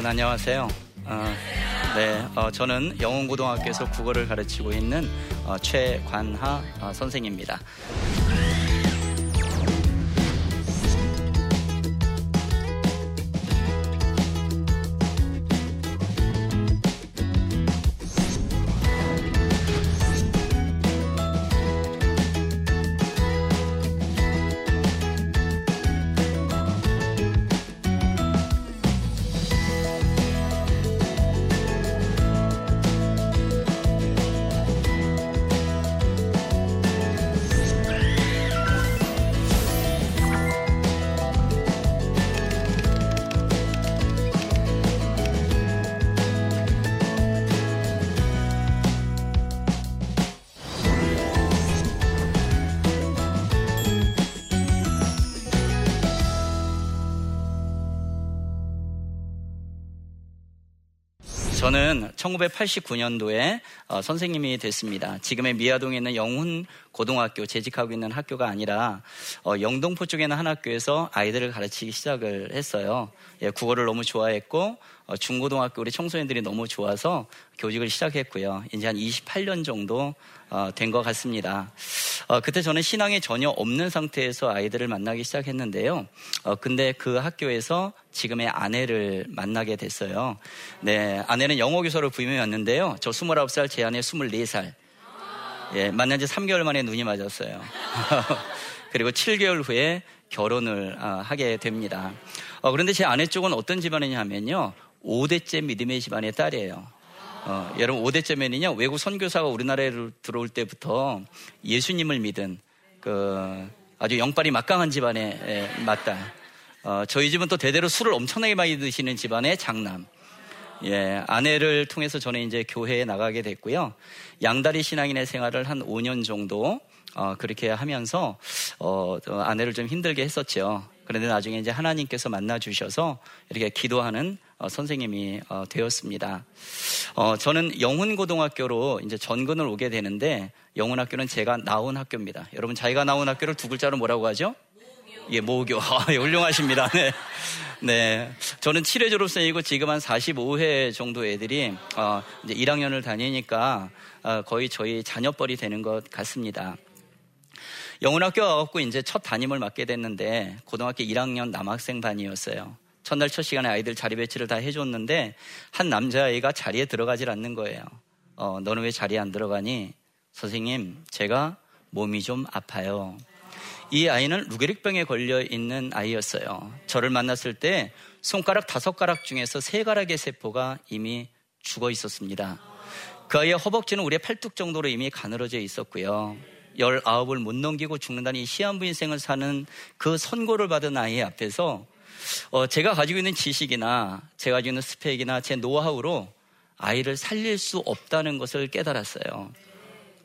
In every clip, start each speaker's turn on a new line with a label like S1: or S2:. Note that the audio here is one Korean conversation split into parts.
S1: 네, 여러분 안녕하세요. 어, 네, 어, 저는 영흥고등학교에서 국어를 가르치고 있는 어, 최관하 어, 선생입니다. 저는 1989년도에 어, 선생님이 됐습니다. 지금의 미아동에 있는 영훈 고등학교 재직하고 있는 학교가 아니라 어, 영동포 쪽에 있는 한 학교에서 아이들을 가르치기 시작을 했어요. 예, 국어를 너무 좋아했고 어, 중고등학교 우리 청소년들이 너무 좋아서 교직을 시작했고요. 이제 한 28년 정도 어, 된것 같습니다. 어, 그때 저는 신앙이 전혀 없는 상태에서 아이들을 만나기 시작했는데요. 어, 근데 그 학교에서 지금의 아내를 만나게 됐어요. 네, 아내는 영어 교사로 부임해 왔는데요. 저 29살, 제 아내 24살. 예, 만난 지 3개월 만에 눈이 맞았어요. 그리고 7개월 후에 결혼을 어, 하게 됩니다. 어, 그런데 제 아내 쪽은 어떤 집안이냐 하면요. 5대째 믿음의 집안의 딸이에요. 어, 여러분 5대째면이냐 외국 선교사가 우리나라에 들어올 때부터 예수님을 믿은 그 아주 영빨이 막강한 집안의 예, 맞다. 어, 저희 집은 또 대대로 술을 엄청나게 많이 드시는 집안의 장남. 예, 아내를 통해서 저는 이제 교회에 나가게 됐고요. 양다리 신앙인의 생활을 한 5년 정도 어, 그렇게 하면서 어, 아내를 좀 힘들게 했었죠. 그런데 나중에 이제 하나님께서 만나 주셔서 이렇게 기도하는 어, 선생님이 어, 되었습니다. 어, 저는 영훈고등학교로 이제 전근을 오게 되는데 영훈학교는 제가 나온 학교입니다. 여러분 자기가 나온 학교를 두 글자로 뭐라고 하죠? 예, 모교. 아, 예, 훌륭하십니다. 네. 네. 저는 7회 졸업생이고 지금 한 45회 정도 애들이 어, 이제 1학년을 다니니까 어, 거의 저희 자녀뻘이 되는 것 같습니다. 영훈학교 와갖고 이제 첫 담임을 맡게 됐는데 고등학교 1학년 남학생 반이었어요. 첫날 첫 시간에 아이들 자리 배치를 다 해줬는데 한 남자아이가 자리에 들어가질 않는 거예요. 어, 너는 왜 자리에 안 들어가니? 선생님, 제가 몸이 좀 아파요. 이 아이는 루게릭병에 걸려 있는 아이였어요. 저를 만났을 때 손가락 다섯 가락 중에서 세 가락의 세포가 이미 죽어 있었습니다. 그 아이의 허벅지는 우리의 팔뚝 정도로 이미 가늘어져 있었고요. 열아홉을 못 넘기고 죽는다는 이 시한부 인생을 사는 그 선고를 받은 아이 앞에서 어, 제가 가지고 있는 지식이나 제가 가지고 있는 스펙이나 제 노하우로 아이를 살릴 수 없다는 것을 깨달았어요.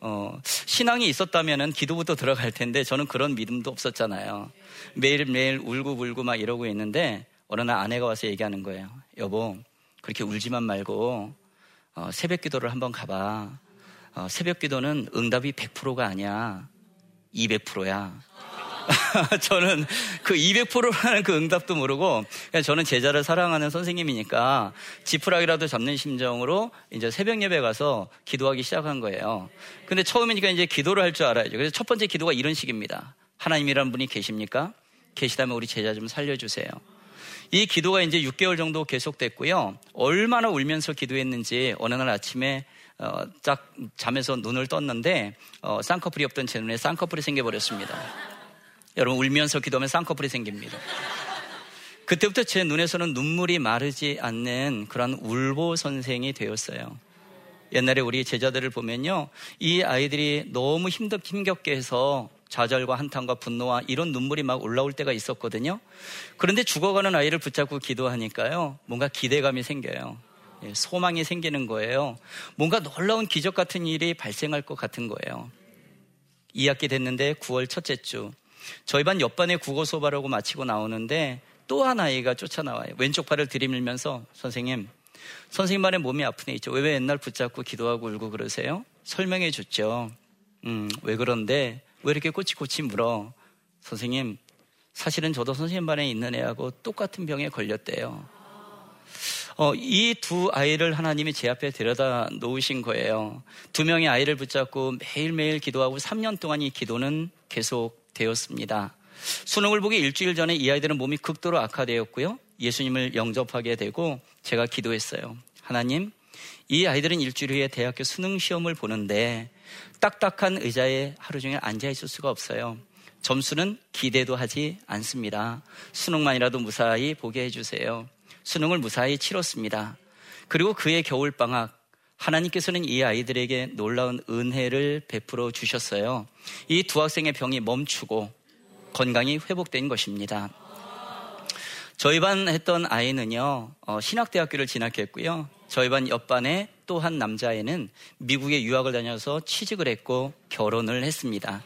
S1: 어, 신앙이 있었다면 기도부터 들어갈 텐데 저는 그런 믿음도 없었잖아요. 매일매일 울고 불고 막 이러고 있는데 어느 날 아내가 와서 얘기하는 거예요. 여보, 그렇게 울지만 말고 어, 새벽 기도를 한번 가봐. 어, 새벽 기도는 응답이 100%가 아니야. 200%야. 저는 그 200%라는 그 응답도 모르고 저는 제자를 사랑하는 선생님이니까 지푸라기라도 잡는 심정으로 이제 새벽 예배 가서 기도하기 시작한 거예요. 근데 처음이니까 이제 기도를 할 줄 알아야죠. 그래서 첫 번째 기도가 이런 식입니다. 하나님이라는 분이 계십니까? 계시다면 우리 제자 좀 살려주세요. 이 기도가 이제 6개월 정도 계속됐고요. 얼마나 울면서 기도했는지 어느 날 아침에 어, 딱 잠에서 눈을 떴는데 어, 쌍꺼풀이 없던 제 눈에 쌍꺼풀이 생겨버렸습니다. 여러분 울면서 기도하면 쌍꺼풀이 생깁니다. 그때부터 제 눈에서는 눈물이 마르지 않는 그런 울보 선생이 되었어요. 옛날에 우리 제자들을 보면요. 이 아이들이 너무 힘들, 힘겹게 해서 좌절과 한탄과 분노와 이런 눈물이 막 올라올 때가 있었거든요. 그런데 죽어가는 아이를 붙잡고 기도하니까요. 뭔가 기대감이 생겨요. 예, 소망이 생기는 거예요. 뭔가 놀라운 기적 같은 일이 발생할 것 같은 거예요. 2학기 됐는데 9월 첫째 주. 저희 반 옆반에 국어 수업하라고 마치고 나오는데 또 한 아이가 쫓아나와요. 왼쪽 팔을 들이밀면서 선생님, 선생님 말에 몸이 아픈 애 있죠. 왜, 왜 옛날 붙잡고 기도하고 울고 그러세요? 설명해 줬죠. 음, 왜 그런데 왜 이렇게 꼬치꼬치 물어? 선생님, 사실은 저도 선생님 반에 있는 애하고 똑같은 병에 걸렸대요. 어, 이 두 아이를 하나님이 제 앞에 데려다 놓으신 거예요. 두 명의 아이를 붙잡고 매일매일 기도하고 3년 동안 이 기도는 계속 되었습니다. 수능을 보기 일주일 전에 이 아이들은 몸이 극도로 악화되었고요. 예수님을 영접하게 되고 제가 기도했어요. 하나님, 이 아이들은 일주일 후에 대학교 수능 시험을 보는데 딱딱한 의자에 하루 종일 앉아 있을 수가 없어요. 점수는 기대도 하지 않습니다. 수능만이라도 무사히 보게 해주세요. 수능을 무사히 치렀습니다. 그리고 그의 겨울방학, 하나님께서는 이 아이들에게 놀라운 은혜를 베풀어 주셨어요. 이 두 학생의 병이 멈추고 건강이 회복된 것입니다. 저희 반 했던 아이는요, 어, 신학대학교를 진학했고요. 저희 반 옆반에 또 한 남자애는 미국에 유학을 다녀서 취직을 했고 결혼을 했습니다.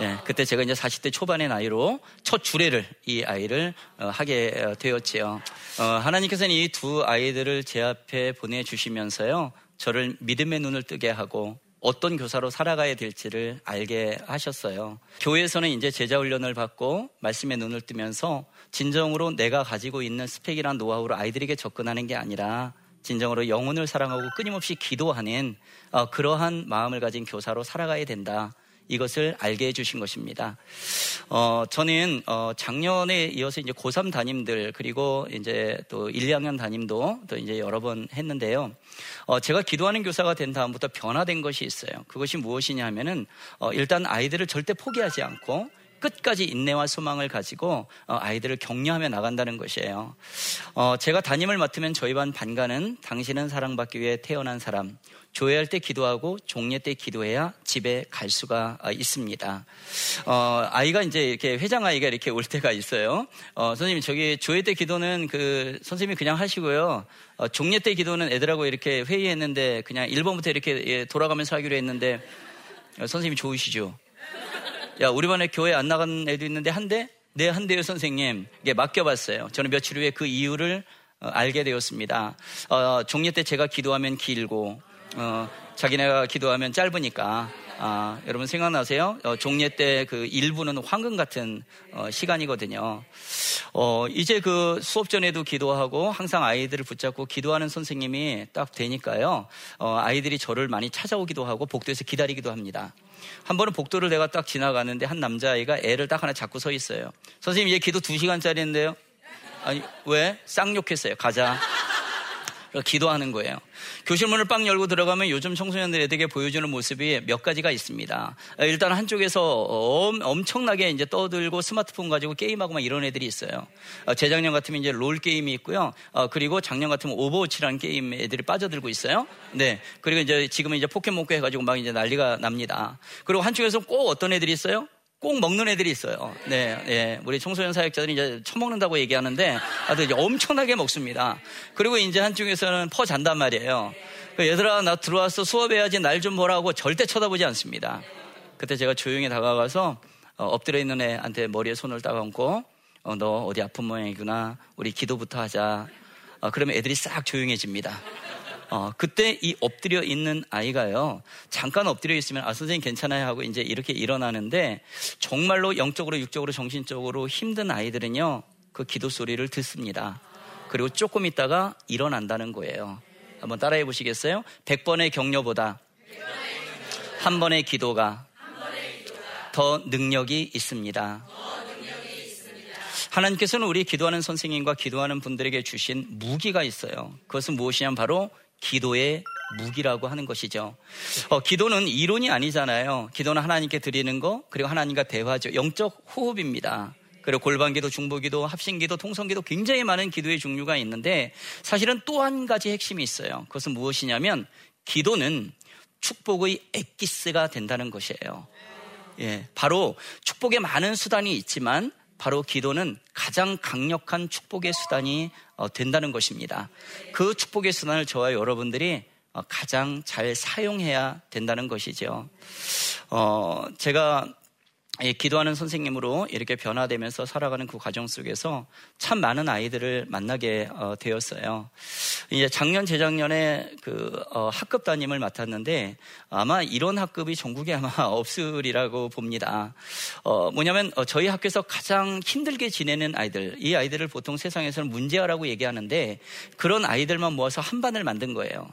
S1: 예, 그때 제가 이제 40대 초반의 나이로 첫 주례를 이 아이를 어, 하게 어, 되었지요. 어, 하나님께서는 이 두 아이들을 제 앞에 보내주시면서요, 저를 믿음의 눈을 뜨게 하고 어떤 교사로 살아가야 될지를 알게 하셨어요. 교회에서는 이제 제자 훈련을 받고 말씀의 눈을 뜨면서 진정으로 내가 가지고 있는 스펙이란 노하우로 아이들에게 접근하는 게 아니라 진정으로 영혼을 사랑하고 끊임없이 기도하는 어, 그러한 마음을 가진 교사로 살아가야 된다. 이것을 알게 해주신 것입니다. 어, 저는 어, 작년에 이어서 이제 고3 담임들 그리고 이제 또 1, 2학년 담임도 또 이제 여러 번 했는데요. 어, 제가 기도하는 교사가 된 다음부터 변화된 것이 있어요. 그것이 무엇이냐 하면은 어, 일단 아이들을 절대 포기하지 않고 끝까지 인내와 소망을 가지고 어, 아이들을 격려하며 나간다는 것이에요. 어, 제가 담임을 맡으면 저희 반 반가는 당신은 사랑받기 위해 태어난 사람, 조회할 때 기도하고 종례 때 기도해야 집에 갈 수가 어, 있습니다. 어, 아이가 이제 이렇게 회장 아이가 이렇게 올 때가 있어요. 어, 선생님 저기 조회 때 기도는 그 선생님이 그냥 하시고요. 어, 종례 때 기도는 애들하고 이렇게 회의했는데 그냥 1번부터 이렇게 예, 돌아가면서 하기로 했는데 어, 선생님이 좋으시죠? 야 우리 반에 교회 안 나간 애도 있는데 한 대? 네 한 대요 선생님. 이게 맡겨봤어요. 저는 며칠 후에 그 이유를 어, 알게 되었습니다. 어, 종례 때 제가 기도하면 길고 어, 자기네가 기도하면 짧으니까 아, 여러분 생각나세요? 어, 종례 때 그 일부는 황금 같은 어, 시간이거든요. 어, 이제 그 수업 전에도 기도하고 항상 아이들을 붙잡고 기도하는 선생님이 딱 되니까요. 어, 아이들이 저를 많이 찾아오기도 하고 복도에서 기다리기도 합니다. 한 번은 복도를 내가 딱 지나가는데 한 남자아이가 애를 딱 하나 잡고 서 있어요. 선생님, 얘 기도 2시간짜리인데요? 아니, 왜? 쌍욕했어요. 가자. 기도하는 거예요. 교실 문을 빵 열고 들어가면 요즘 청소년들에게 보여주는 모습이 몇 가지가 있습니다. 일단 한쪽에서 엄청나게 이제 떠들고 스마트폰 가지고 게임하고 막 이런 애들이 있어요. 어, 재작년 같으면 이제 롤 게임이 있고요. 어, 그리고 작년 같으면 오버워치라는 게임 애들이 빠져들고 있어요. 네. 그리고 이제 지금은 이제 포켓몬고 해가지고 막 이제 난리가 납니다. 그리고 한쪽에서 꼭 어떤 애들이 있어요? 꼭 먹는 애들이 있어요. 네, 예. 우리 청소년 사역자들이 이제 처먹는다고 얘기하는데 아주 엄청나게 먹습니다. 그리고 이제 한쪽에서는 퍼 잔단 말이에요. 그 얘들아, 나 들어와서 수업해야지 날 좀 보라고 절대 쳐다보지 않습니다. 그때 제가 조용히 다가가서 어, 엎드려 있는 애한테 머리에 손을 딱 얹고 어, 너 어디 아픈 모양이구나. 우리 기도부터 하자. 어, 그러면 애들이 싹 조용해집니다. 어, 그때 이 엎드려 있는 아이가요, 잠깐 엎드려 있으면, 아, 선생님 괜찮아요 하고 이제 이렇게 일어나는데, 정말로 영적으로, 육적으로, 정신적으로 힘든 아이들은요, 그 기도 소리를 듣습니다. 그리고 조금 있다가 일어난다는 거예요. 한번 따라해 보시겠어요? 100번의 격려보다 한 번의 기도가 더 능력이 있습니다. 하나님께서는 우리 기도하는 선생님과 기도하는 분들에게 주신 무기가 있어요. 그것은 무엇이냐면 바로 기도의 무기라고 하는 것이죠. 어, 기도는 이론이 아니잖아요. 기도는 하나님께 드리는 거, 그리고 하나님과 대화죠. 영적 호흡입니다. 그리고 골반기도, 중보기도, 합심기도, 통성기도 굉장히 많은 기도의 종류가 있는데 사실은 또 한 가지 핵심이 있어요. 그것은 무엇이냐면 기도는 축복의 엑기스가 된다는 것이에요. 예, 바로 축복의 많은 수단이 있지만 바로 기도는 가장 강력한 축복의 수단이 어, 된다는 것입니다. 그 축복의 수단을 저와 여러분들이 어, 가장 잘 사용해야 된다는 것이죠. 어, 제가 예, 기도하는 선생님으로 이렇게 변화되면서 살아가는 그 과정 속에서 참 많은 아이들을 만나게 어, 되었어요. 이제 작년 재작년에 그 어, 학급 담임을 맡았는데 아마 이런 학급이 전국에 아마 없으리라고 봅니다. 어, 뭐냐면 어, 저희 학교에서 가장 힘들게 지내는 아이들, 이 아이들을 보통 세상에서는 문제아라고 얘기하는데 그런 아이들만 모아서 한 반을 만든 거예요.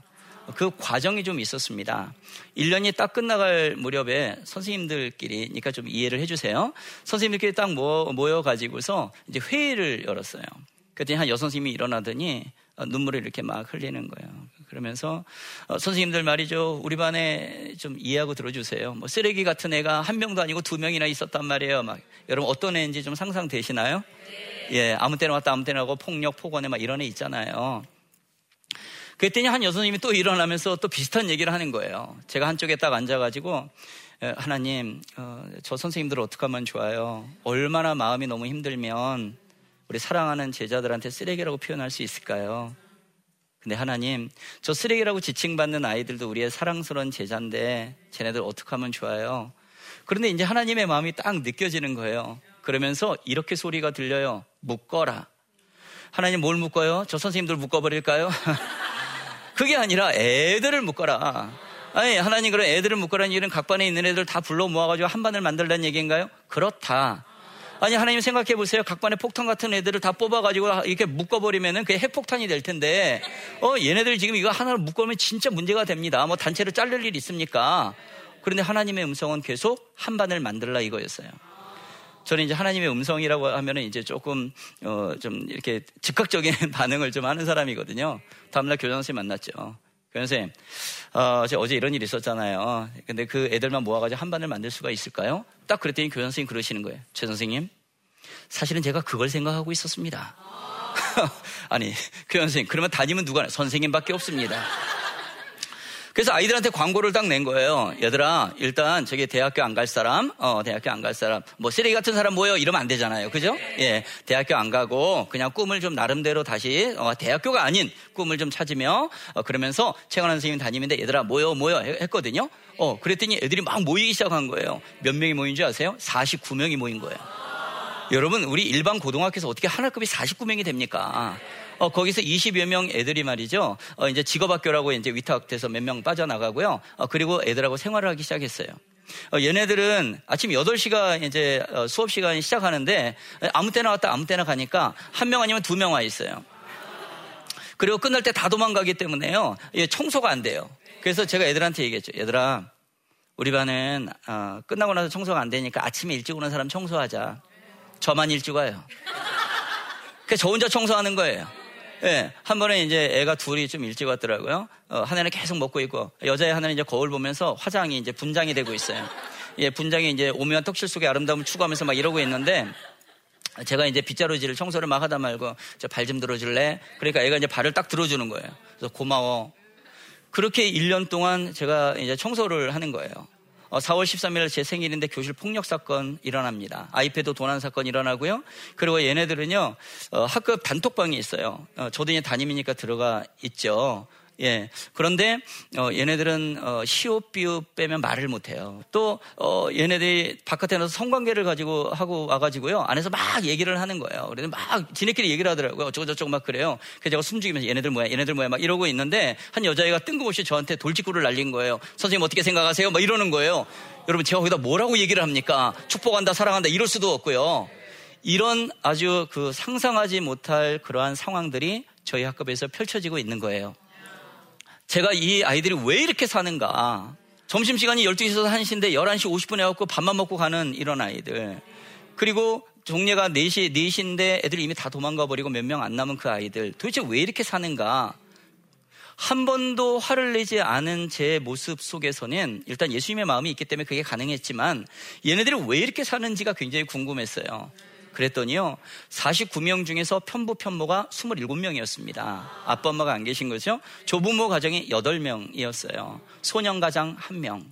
S1: 그 과정이 좀 있었습니다. 1년이 딱 끝나갈 무렵에 선생님들끼리, 그러니까 좀 이해를 해주세요. 선생님들끼리 딱 모여 가지고서 이제 회의를 열었어요. 그랬더니 한 여선생님이 일어나더니 눈물을 이렇게 막 흘리는 거예요. 그러면서 어, 선생님들 말이죠. 우리 반에 좀 이해하고 들어주세요. 뭐 쓰레기 같은 애가 한 명도 아니고 두 명이나 있었단 말이에요. 막 여러분 어떤 애인지 좀 상상되시나요? 예, 아무 때나 왔다 아무 때나 하고 폭력, 폭언에 막 이런 애 있잖아요. 그랬더니 한 여선님이 또 일어나면서 또 비슷한 얘기를 하는 거예요. 제가 한쪽에 딱 앉아가지고 하나님, 어, 저 선생님들 어떻게 하면 좋아요? 얼마나 마음이 너무 힘들면 우리 사랑하는 제자들한테 쓰레기라고 표현할 수 있을까요? 근데 하나님, 저 쓰레기라고 지칭받는 아이들도 우리의 사랑스러운 제자인데 쟤네들 어떻게 하면 좋아요? 그런데 이제 하나님의 마음이 딱 느껴지는 거예요. 그러면서 이렇게 소리가 들려요. 묶어라. 하나님 뭘 묶어요? 저 선생님들 묶어버릴까요? 그게 아니라 애들을 묶어라. 아니, 하나님 그런 애들을 묶어라는 얘기는 각 반에 있는 애들 다 불러 모아가지고 한 반을 만들라는 얘기인가요? 그렇다. 아니, 하나님 생각해 보세요. 각 반에 폭탄 같은 애들을 다 뽑아가지고 이렇게 묶어버리면은 그게 핵폭탄이 될 텐데, 어, 얘네들 지금 이거 하나를 묶으면 진짜 문제가 됩니다. 뭐 단체로 자를 일 있습니까? 그런데 하나님의 음성은 계속 한 반을 만들라 이거였어요. 저는 이제 하나님의 음성이라고 하면은 이제 조금 어, 좀 이렇게 즉각적인 반응을 좀 하는 사람이거든요. 다음날 교장 선생님 만났죠. 교장 선생님, 어, 제가 어제 이런 일이 있었잖아요. 근데 그 애들만 모아가지고 한 반을 만들 수가 있을까요? 딱 그랬더니 교장 선생님 그러시는 거예요. 최 선생님, 사실은 제가 그걸 생각하고 있었습니다. 아니, 교장 선생님, 그러면 담임은 누가, 선생님밖에 없습니다. 그래서 아이들한테 광고를 딱 낸 거예요. 얘들아, 일단 저기 대학교 안 갈 사람, 어, 대학교 안 갈 사람, 뭐 쓰레기 같은 사람 뭐요? 이러면 안 되잖아요. 그죠? 예. 대학교 안 가고 그냥 꿈을 좀 나름대로 다시, 어, 대학교가 아닌 꿈을 좀 찾으며, 어, 그러면서 최강한 선생님 담임인데 얘들아, 뭐요, 뭐요? 했거든요. 어, 그랬더니 애들이 막 모이기 시작한 거예요. 몇 명이 모인 줄 아세요? 49명이 모인 거예요. 여러분, 우리 일반 고등학교에서 어떻게 하나급이 49명이 됩니까? 어, 거기서 20여 명 애들이 말이죠. 어, 이제 직업학교라고 이제 위탁돼서 몇 명 빠져나가고요. 어, 그리고 애들하고 생활을 하기 시작했어요. 어, 얘네들은 아침 8시가 이제 어, 수업 시간이 시작하는데 아무 때나 왔다 아무 때나 가니까 한 명 아니면 두 명 와 있어요. 그리고 끝날 때 다 도망가기 때문에요. 예, 청소가 안 돼요. 그래서 제가 애들한테 얘기했죠. 얘들아, 우리 반은 어, 끝나고 나서 청소가 안 되니까 아침에 일찍 오는 사람 청소하자. 저만 일찍 와요. 그래서 저 혼자 청소하는 거예요. 예, 한 번에 이제 애가 둘이 좀 일찍 왔더라고요. 어, 하나는 계속 먹고 있고, 여자의 하나는 이제 거울 보면서 화장이 이제 분장이 되고 있어요. 예, 분장이 이제 오묘한 턱실 속의 아름다움을 추구하면서 막 이러고 있는데, 제가 이제 빗자루질을 청소를 막 하다 말고, 저 발 좀 들어줄래? 그러니까 애가 이제 발을 딱 들어주는 거예요. 그래서 고마워. 그렇게 1년 동안 제가 이제 청소를 하는 거예요. 4월 어, 13일 제 생일인데 교실 폭력 사건 일어납니다. 아이패드 도난 사건 일어나고요. 그리고 얘네들은요, 어, 학급 단톡방이 있어요. 어, 저도 이제 담임이니까 들어가 있죠. 예. 그런데 어, 얘네들은 어, 시옷 비옷 빼면 말을 못해요. 또 어, 얘네들이 바깥에 나서 성관계를 가지고 하고 와가지고요 안에서 막 얘기를 하는 거예요. 그래서 막 지네끼리 얘기를 하더라고요. 어쩌고 저쩌고 막 그래요. 그래서 제가 숨죽이면서 얘네들 뭐야, 얘네들 뭐야 막 이러고 있는데 한 여자애가 뜬금없이 저한테 돌직구를 날린 거예요. 선생님 어떻게 생각하세요? 막 이러는 거예요. 여러분 제가 거기다 뭐라고 얘기를 합니까? 축복한다, 사랑한다 이럴 수도 없고요. 이런 아주 그 상상하지 못할 그러한 상황들이 저희 학급에서 펼쳐지고 있는 거예요. 제가 이 아이들이 왜 이렇게 사는가. 점심시간이 12시에서 1시인데 11시 50분에 와갖고 밥만 먹고 가는 이런 아이들. 그리고 종례가 4시, 4시인데 애들이 이미 다 도망가 버리고 몇 명 안 남은 그 아이들. 도대체 왜 이렇게 사는가? 한 번도 화를 내지 않은 제 모습 속에서는 일단 예수님의 마음이 있기 때문에 그게 가능했지만 얘네들이 왜 이렇게 사는지가 굉장히 궁금했어요. 그랬더니요, 49명 중에서 편부, 편모가 27명이었습니다. 아빠, 엄마가 안 계신 거죠? 조부모 가정이 8명이었어요. 소년 가장 1명.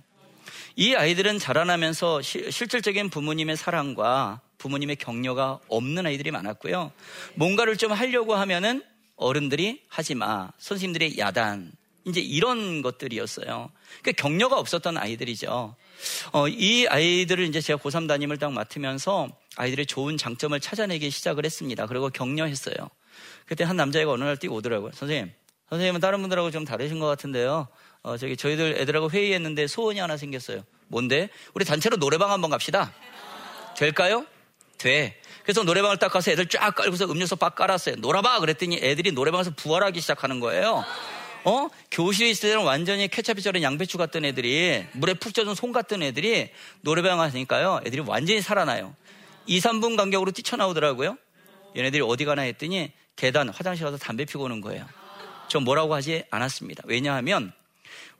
S1: 이 아이들은 자라나면서 시, 실질적인 부모님의 사랑과 부모님의 격려가 없는 아이들이 많았고요. 뭔가를 좀 하려고 하면은 어른들이 하지 마. 선생님들의 야단. 이제 이런 것들이었어요. 그러니까 격려가 없었던 아이들이죠. 어, 이 아이들을 이제 제가 고3 담임을 딱 맡으면서 아이들의 좋은 장점을 찾아내기 시작을 했습니다. 그리고 격려했어요. 그때 한 남자애가 어느 날 뛰고 오더라고요. 선생님, 선생님은 다른 분들하고 좀 다르신 것 같은데요. 어, 저기 저희들 애들하고 회의했는데 소원이 하나 생겼어요. 뭔데? 우리 단체로 노래방 한번 갑시다. 될까요? 돼. 그래서 노래방을 딱 가서 애들 쫙 깔고서 음료수 빡 깔았어요. 놀아봐! 그랬더니 애들이 노래방에서 부활하기 시작하는 거예요. 어? 교실에 있을 때는 완전히 케찹이 절인 양배추 같던 애들이 물에 푹 젖은 손 같던 애들이 노래방 가니까요. 애들이 완전히 살아나요. 2, 3분 간격으로 뛰쳐나오더라고요. 얘네들이 어디 가나 했더니 계단, 화장실 가서 담배 피고 오는 거예요. 저 뭐라고 하지 않았습니다. 왜냐하면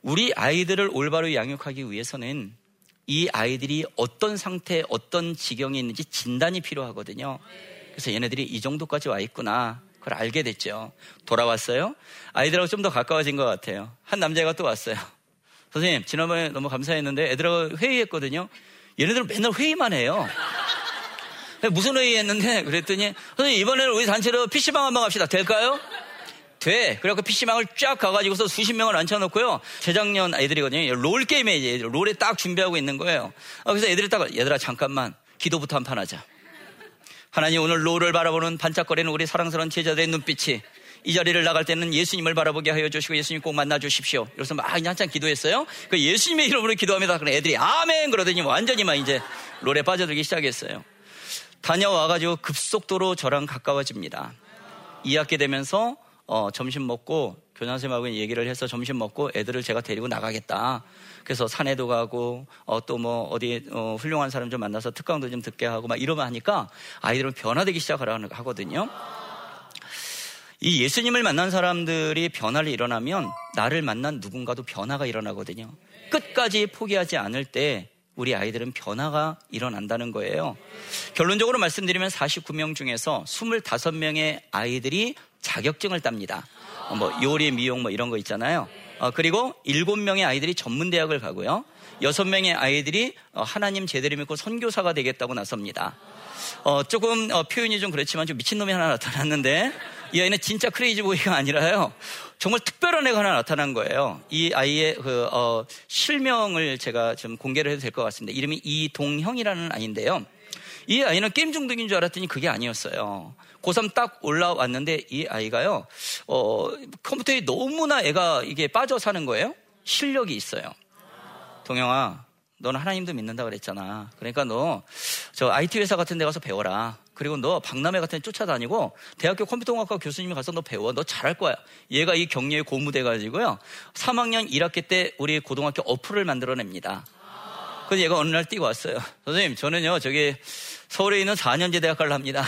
S1: 우리 아이들을 올바로 양육하기 위해서는 이 아이들이 어떤 상태, 어떤 지경에 있는지 진단이 필요하거든요. 그래서 얘네들이 이 정도까지 와 있구나. 그걸 알게 됐죠. 돌아왔어요. 아이들하고 좀 더 가까워진 것 같아요. 한 남자가 또 왔어요. 선생님, 지난번에 너무 감사했는데 애들하고 회의했거든요. 얘네들은 맨날 회의만 해요. 무슨 회의 했는데 그랬더니 선생님 이번에는 우리 단체로 PC방 한번 갑시다. 될까요? 돼. 그래갖고 PC방을 쫙 가가지고서 수십 명을 앉혀놓고요. 재작년 아이들이거든요. 롤게임에 이제 롤에 딱 준비하고 있는 거예요. 아, 그래서 애들이 딱, 얘들아, 잠깐만. 기도부터 한 판 하자. 하나님 오늘 롤을 바라보는 반짝거리는 우리 사랑스러운 제자들의 눈빛이 이 자리를 나갈 때는 예수님을 바라보게 하여 주시고 예수님 꼭 만나 주십시오. 그래서 막 한참 기도했어요. 그 예수님의 이름으로 기도합니다. 그래 애들이 아멘 그러더니 완전히 막 이제 롤에 빠져들기 시작했어요. 다녀와가지고 급속도로 저랑 가까워집니다. 2학기 되면서 어, 점심 먹고 교장선생님하고 얘기를 해서 점심 먹고 애들을 제가 데리고 나가겠다. 그래서 산에도 가고 어, 또 뭐 어디 어, 훌륭한 사람 좀 만나서 특강도 좀 듣게 하고 막 이러면 하니까 아이들은 변화되기 시작하거든요. 이 예수님을 만난 사람들이 변화를 일어나면 나를 만난 누군가도 변화가 일어나거든요. 끝까지 포기하지 않을 때 우리 아이들은 변화가 일어난다는 거예요. 결론적으로 말씀드리면 49명 중에서 25명의 아이들이 자격증을 땁니다. 어, 뭐 요리, 미용 뭐 이런 거 있잖아요. 어, 그리고 7명의 아이들이 전문대학을 가고요. 6명의 아이들이 어, 하나님 제대로 믿고 선교사가 되겠다고 나섭니다. 어, 조금 어, 표현이 좀 그렇지만 좀 미친놈이 하나 나타났는데 이 아이는 진짜 crazy boy가 아니라요. 정말 특별한 애가 하나 나타난 거예요. 이 아이의 그, 어, 실명을 제가 좀 공개를 해도 될 것 같습니다. 이름이 이동형이라는 아이인데요. 이 아이는 게임 중독인 줄 알았더니 그게 아니었어요. 고3 딱 올라왔는데 이 아이가요, 어, 컴퓨터에 너무나 애가 이게 빠져 사는 거예요. 실력이 있어요. 동영아, 너는 하나님도 믿는다 그랬잖아. 그러니까 너 저 IT 회사 같은 데 가서 배워라. 그리고 너 박람회 같은 데 쫓아다니고 대학교 컴퓨터공학과 교수님이 가서 너 배워. 너 잘할 거야. 얘가 이 격려에 고무돼 가지고요. 3학년 1학기 때 우리 고등학교 어플을 만들어냅니다. 그래서 얘가 어느 날 뛰고 왔어요. 선생님, 저는요, 저기 서울에 있는 4년제 대학가를 합니다.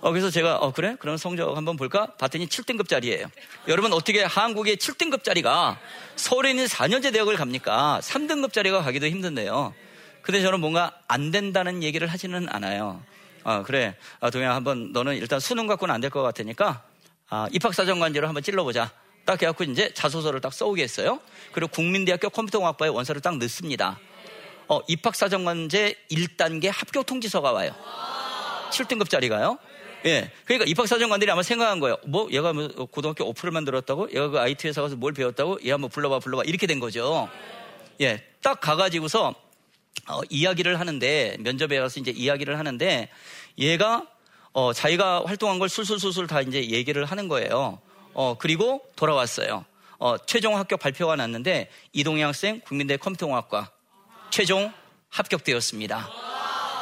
S1: 어, 그래서 제가, 어, 그래? 그럼 성적 한번 볼까? 봤더니 7등급짜리예요. 여러분, 어떻게 한국의 7등급짜리가 서울에 있는 4년제 대학을 갑니까? 3등급짜리가 가기도 힘든데요. 근데 저는 뭔가 안 된다는 얘기를 하지는 않아요. 어, 그래. 아, 동현 한번 너는 일단 수능 갖고는 안 될 것 같으니까, 아, 입학사정관제로 한번 찔러보자. 딱 해갖고 이제 자소서를 딱 써오게 했어요. 그리고 국민대학교 컴퓨터공학과에 원서를 딱 넣습니다. 어, 입학사정관제 1단계 합격 통지서가 와요. 7등급짜리가요. 예. 그러니까 입학사정관들이 아마 생각한 거예요. 뭐, 얘가 뭐 고등학교 오프를 만들었다고? 얘가 그 IT 회사 가서 뭘 배웠다고? 얘 한번 불러봐, 불러봐. 이렇게 된 거죠. 예. 딱 가가지고서, 어, 이야기를 하는데, 면접에 가서 이제 이야기를 하는데, 얘가, 어, 자기가 활동한 걸 술술술술 다 이제 얘기를 하는 거예요. 어, 그리고 돌아왔어요. 어, 최종 합격 발표가 났는데, 이동희 학생 국민대 컴퓨터공학과 최종 합격되었습니다.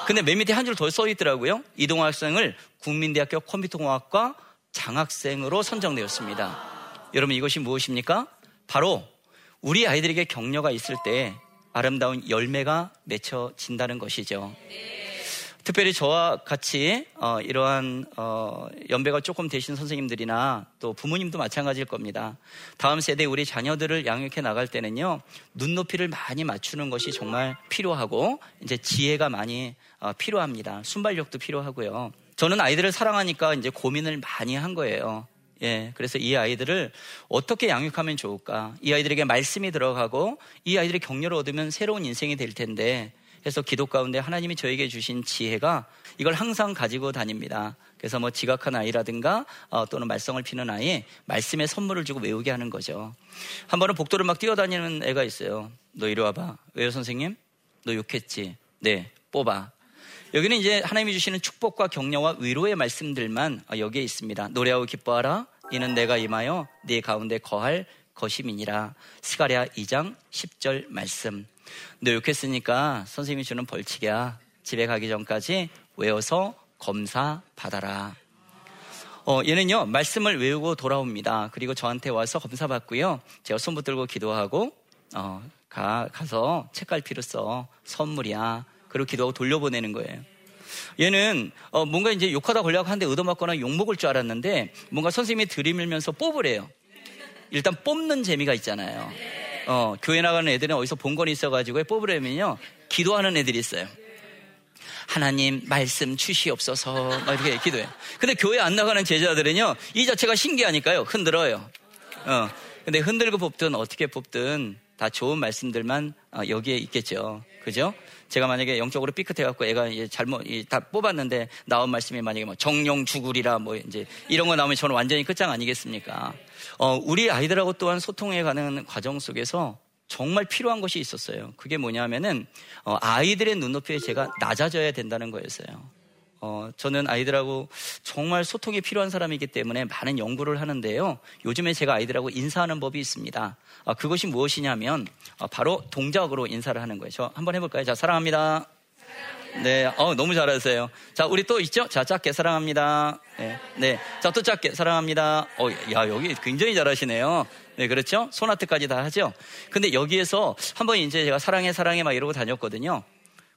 S1: 근데 맨 밑에 한 줄 더 써 있더라고요. 이동호 학생을 국민대학교 컴퓨터공학과 장학생으로 선정되었습니다. 여러분 이것이 무엇입니까? 바로 우리 아이들에게 격려가 있을 때 아름다운 열매가 맺혀진다는 것이죠. 특별히 저와 같이 어, 이러한 어, 연배가 조금 되신 선생님들이나 또 부모님도 마찬가지일 겁니다. 다음 세대 우리 자녀들을 양육해 나갈 때는요 눈높이를 많이 맞추는 것이 정말 필요하고 이제 지혜가 많이 어, 필요합니다. 순발력도 필요하고요. 저는 아이들을 사랑하니까 이제 고민을 많이 한 거예요. 예, 그래서 이 아이들을 어떻게 양육하면 좋을까? 이 아이들에게 말씀이 들어가고 이 아이들의 격려를 얻으면 새로운 인생이 될 텐데 해서 기도 가운데 하나님이 저에게 주신 지혜가 이걸 항상 가지고 다닙니다. 그래서 뭐 지각한 아이라든가 어, 또는 말썽을 피는 아이 말씀의 선물을 주고 외우게 하는 거죠. 한 번은 복도를 막 뛰어다니는 애가 있어요. 너 이리 와봐. 왜요 선생님? 너 욕했지? 네. 뽑아. 여기는 이제 하나님이 주시는 축복과 격려와 위로의 말씀들만 어, 여기에 있습니다. 노래하고 기뻐하라. 이는 내가 임하여 네 가운데 거할 것임이니라. 스가랴 2장 10절 말씀. 너 욕했으니까 선생님이 주는 벌칙이야. 집에 가기 전까지 외워서 검사 받아라. 어, 얘는요, 말씀을 외우고 돌아옵니다. 그리고 저한테 와서 검사 받고요. 제가 손 붙들고 기도하고, 어, 가, 가서 책갈피로 써. 선물이야. 그리고 기도하고 돌려보내는 거예요. 얘는 어, 뭔가 이제 욕하다 걸려고 하는데 얻어맞거나 욕먹을 줄 알았는데 뭔가 선생님이 들이밀면서 뽑으래요. 일단 뽑는 재미가 있잖아요. 어, 교회 나가는 애들은 어디서 본건이 있어가지고 뽑으려면요. 기도하는 애들이 있어요. 하나님 말씀 주시옵소서 막 이렇게 기도해요. 근데 교회 안 나가는 제자들은요. 이 자체가 신기하니까요. 흔들어요. 어, 근데 흔들고 뽑든 어떻게 뽑든 다 좋은 말씀들만 어, 여기에 있겠죠. 그죠? 제가 만약에 영적으로 삐끗해갖고 애가 잘못 다 뽑았는데 나온 말씀이 만약에 뭐 정령 죽으리라 뭐 이제 이런 거 나오면 저는 완전히 끝장 아니겠습니까? 어, 우리 아이들하고 또한 소통해 가는 과정 속에서 정말 필요한 것이 있었어요. 그게 뭐냐면은 어, 아이들의 눈높이에 제가 낮아져야 된다는 거였어요. 어, 저는 아이들하고 정말 소통이 필요한 사람이기 때문에 많은 연구를 하는데요. 요즘에 제가 아이들하고 인사하는 법이 있습니다. 어, 그것이 무엇이냐면 어, 바로 동작으로 인사를 하는 거예요. 저 한번 해볼까요? 자, 사랑합니다. 네, 어, 너무 잘하세요. 자, 우리 또 있죠? 자, 작게 사랑합니다. 네, 네. 자, 또 작게 사랑합니다. 어, 야, 여기 굉장히 잘하시네요. 네, 그렇죠? 소나트까지 다 하죠? 근데 여기에서 한번 이제 제가 사랑해, 사랑해 막 이러고 다녔거든요.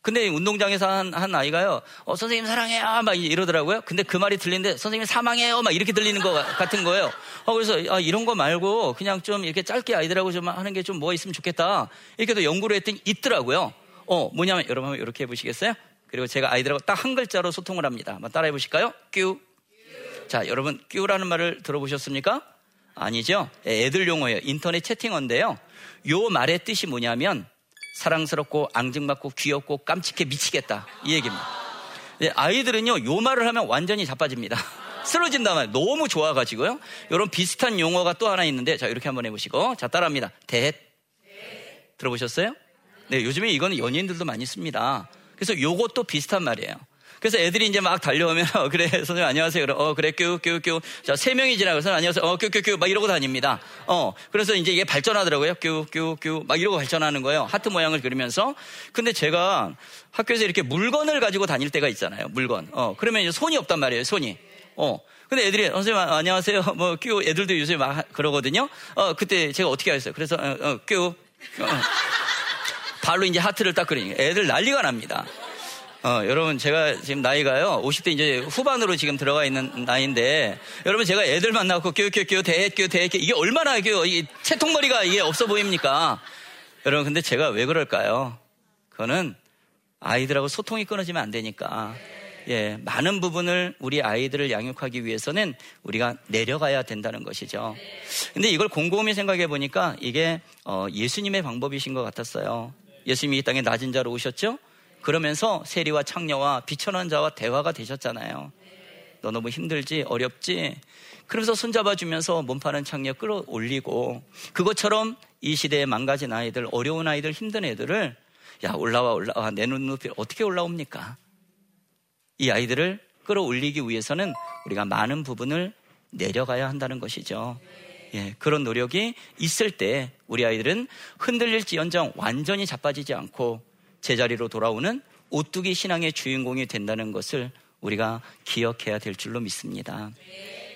S1: 근데 운동장에서 한, 한 아이가요, 어, 선생님 사랑해요. 막 이러더라고요. 근데 그 말이 들리는데, 선생님 사망해요. 막 이렇게 들리는 것 같은 거예요. 어, 그래서, 아, 이런 거 말고, 그냥 좀 이렇게 짧게 아이들하고 좀 하는 게 좀 뭐가 있으면 좋겠다. 이렇게 도 연구를 했더니 있더라고요. 어, 뭐냐면, 여러분 이렇게 해보시겠어요? 그리고 제가 아이들하고 딱 한 글자로 소통을 합니다. 한번 따라해 보실까요? 뀨. 자, 여러분, 뀨라는 말을 들어보셨습니까? 아니죠? 예, 애들 용어예요. 인터넷 채팅어인데요. 요 말의 뜻이 뭐냐면, 사랑스럽고 앙증맞고 귀엽고 깜찍해 미치겠다. 이 얘기입니다. 네, 아이들은요, 요 말을 하면 완전히 자빠집니다. 쓰러진단 말 너무 좋아가지고요. 이런 비슷한 용어가 또 하나 있는데, 자, 이렇게 한번 해보시고. 자, 따라합니다. 대 들어보셨어요? 네, 요즘에 이거는 연예인들도 많이 씁니다. 그래서 요것도 비슷한 말이에요. 그래서 애들이 이제 막 달려오면 어, 그래 선생님 안녕하세요. 그래, 어 그래 뀨뀨뀨 자세 명이 지나가서 안녕하세요. 어 뀨뀨뀨 막 이러고 다닙니다. 어 그래서 이제 이게 발전하더라고요. 뀨뀨뀨 막 이러고 발전하는 거예요. 하트 모양을 그리면서 근데 제가 학교에서 이렇게 물건을 가지고 다닐 때가 있잖아요. 물건. 어 그러면 이제 손이 없단 말이에요. 손이. 어 근데 애들이 선생님 안녕하세요. 뭐 뀨 애들도 요새 막 그러거든요. 어 그때 제가 어떻게 하겠어요? 그래서 어, 어 뀨 어, 발로 이제 하트를 딱 그리니 애들 난리가 납니다. 어, 여러분 제가 지금 나이가요 50대 이제 후반으로 지금 들어가 있는 나이인데 여러분 제가 애들 만나고 교교교 대교 대교 이게 얼마나 교 채통머리가 이게 없어 보입니까? 여러분 근데 제가 왜 그럴까요? 그거는 아이들하고 소통이 끊어지면 안 되니까 예 많은 부분을 우리 아이들을 양육하기 위해서는 우리가 내려가야 된다는 것이죠. 근데 이걸 곰곰이 생각해 보니까 이게 어, 예수님의 방법이신 것 같았어요. 예수님이 이 땅에 낮은 자로 오셨죠? 그러면서 세리와 창녀와 비천한 자와 대화가 되셨잖아요. 너 너무 힘들지? 어렵지? 그러면서 손잡아 주면서 몸파는 창녀 끌어올리고 그것처럼 이 시대에 망가진 아이들, 어려운 아이들, 힘든 애들을 야, 올라와, 올라와. 내 눈높이 어떻게 올라옵니까? 이 아이들을 끌어올리기 위해서는 우리가 많은 부분을 내려가야 한다는 것이죠. 예, 그런 노력이 있을 때 우리 아이들은 흔들릴지언정 완전히 자빠지지 않고 제자리로 돌아오는 오뚜기 신앙의 주인공이 된다는 것을 우리가 기억해야 될 줄로 믿습니다. 네,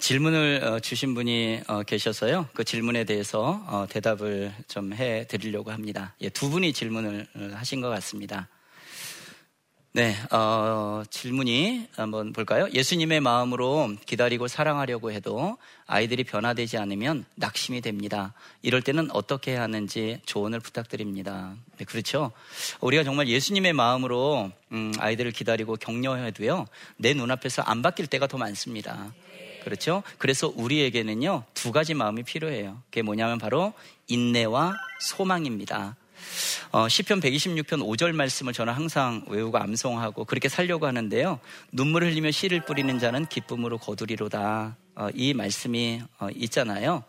S1: 질문을 어, 주신 분이 어, 계셔서요. 그 질문에 대해서 어, 대답을 좀 해 드리려고 합니다. 예, 두 분이 질문을 하신 것 같습니다. 네, 어, 질문이 한번 볼까요? 예수님의 마음으로 기다리고 사랑하려고 해도 아이들이 변화되지 않으면 낙심이 됩니다. 이럴 때는 어떻게 해야 하는지 조언을 부탁드립니다. 네, 그렇죠. 우리가 정말 예수님의 마음으로 음, 아이들을 기다리고 격려해도요, 내 눈앞에서 안 바뀔 때가 더 많습니다. 그렇죠? 그래서 우리에게는요, 두 가지 마음이 필요해요. 그게 뭐냐면 바로 인내와 소망입니다. 어, 시편 126편 5절 말씀을 저는 항상 외우고 암송하고 그렇게 살려고 하는데요. 눈물 을 흘리며 씨를 뿌리는 자는 기쁨으로 거두리로다. 어, 이 말씀이 어, 있잖아요.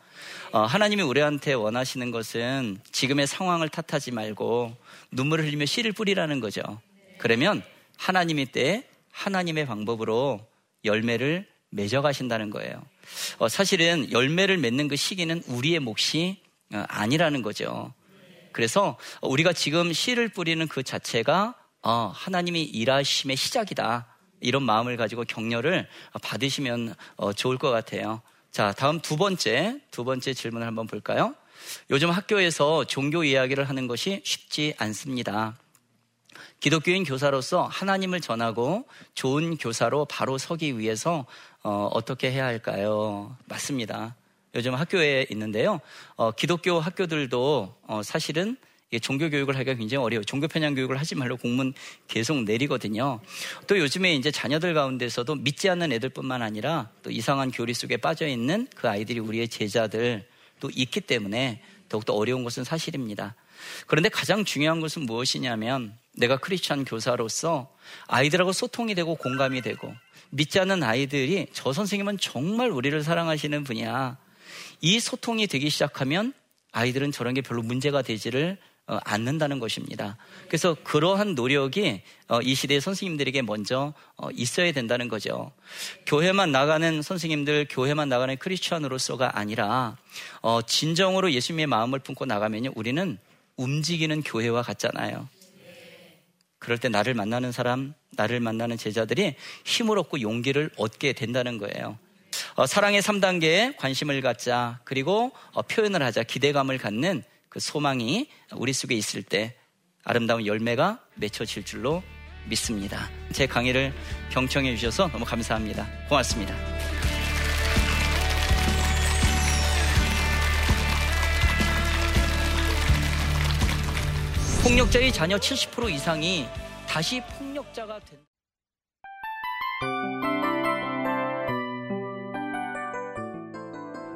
S1: 어, 하나님이 우리한테 원하시는 것은 지금의 상황을 탓하지 말고 눈물을 흘리며 씨를 뿌리라는 거죠. 그러면 하나님이 때 하나님의 방법으로 열매를 맺어가신다는 거예요. 어, 사실은 열매를 맺는 그 시기는 우리의 몫이 어, 아니라는 거죠. 그래서 우리가 지금 씨를 뿌리는 그 자체가 어, 하나님이 일하심의 시작이다. 이런 마음을 가지고 격려를 받으시면 어, 좋을 것 같아요. 자, 다음 두 번째, 두 번째 질문을 한번 볼까요? 요즘 학교에서 종교 이야기를 하는 것이 쉽지 않습니다. 기독교인 교사로서 하나님을 전하고 좋은 교사로 바로 서기 위해서 어, 어떻게 해야 할까요? 맞습니다. 요즘 학교에 있는데요. 어, 기독교 학교들도 어, 사실은 종교 교육을 하기가 굉장히 어려워요. 종교 편향 교육을 하지 말로 공문 계속 내리거든요. 또 요즘에 이제 자녀들 가운데서도 믿지 않는 애들뿐만 아니라 또 이상한 교리 속에 빠져 있는 그 아이들이 우리의 제자들 또 있기 때문에 더욱더 어려운 것은 사실입니다. 그런데 가장 중요한 것은 무엇이냐면 내가 크리스천 교사로서 아이들하고 소통이 되고 공감이 되고 믿지 않는 아이들이 저 선생님은 정말 우리를 사랑하시는 분이야. 이 소통이 되기 시작하면 아이들은 저런 게 별로 문제가 되지를 어, 않는다는 것입니다. 그래서 그러한 노력이 어, 이 시대의 선생님들에게 먼저 어, 있어야 된다는 거죠. 교회만 나가는 선생님들, 교회만 나가는 크리스천으로서가 아니라 진정으로 예수님의 마음을 품고 나가면요, 우리는 움직이는 교회와 같잖아요. 그럴 때 나를 만나는 사람, 나를 만나는 제자들이 힘을 얻고 용기를 얻게 된다는 거예요. 어, 사랑의 3단계에 관심을 갖자 그리고 어, 표현을 하자 기대감을 갖는 그 소망이 우리 속에 있을 때 아름다운 열매가 맺혀질 줄로 믿습니다. 제 강의를 경청해 주셔서 너무 감사합니다. 고맙습니다. 폭력자의 자녀 70% 이상이 다시 폭력자가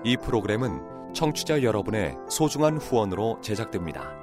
S2: 된이 프로그램은 청취자 여러분의 소중한 후원으로 제작됩니다.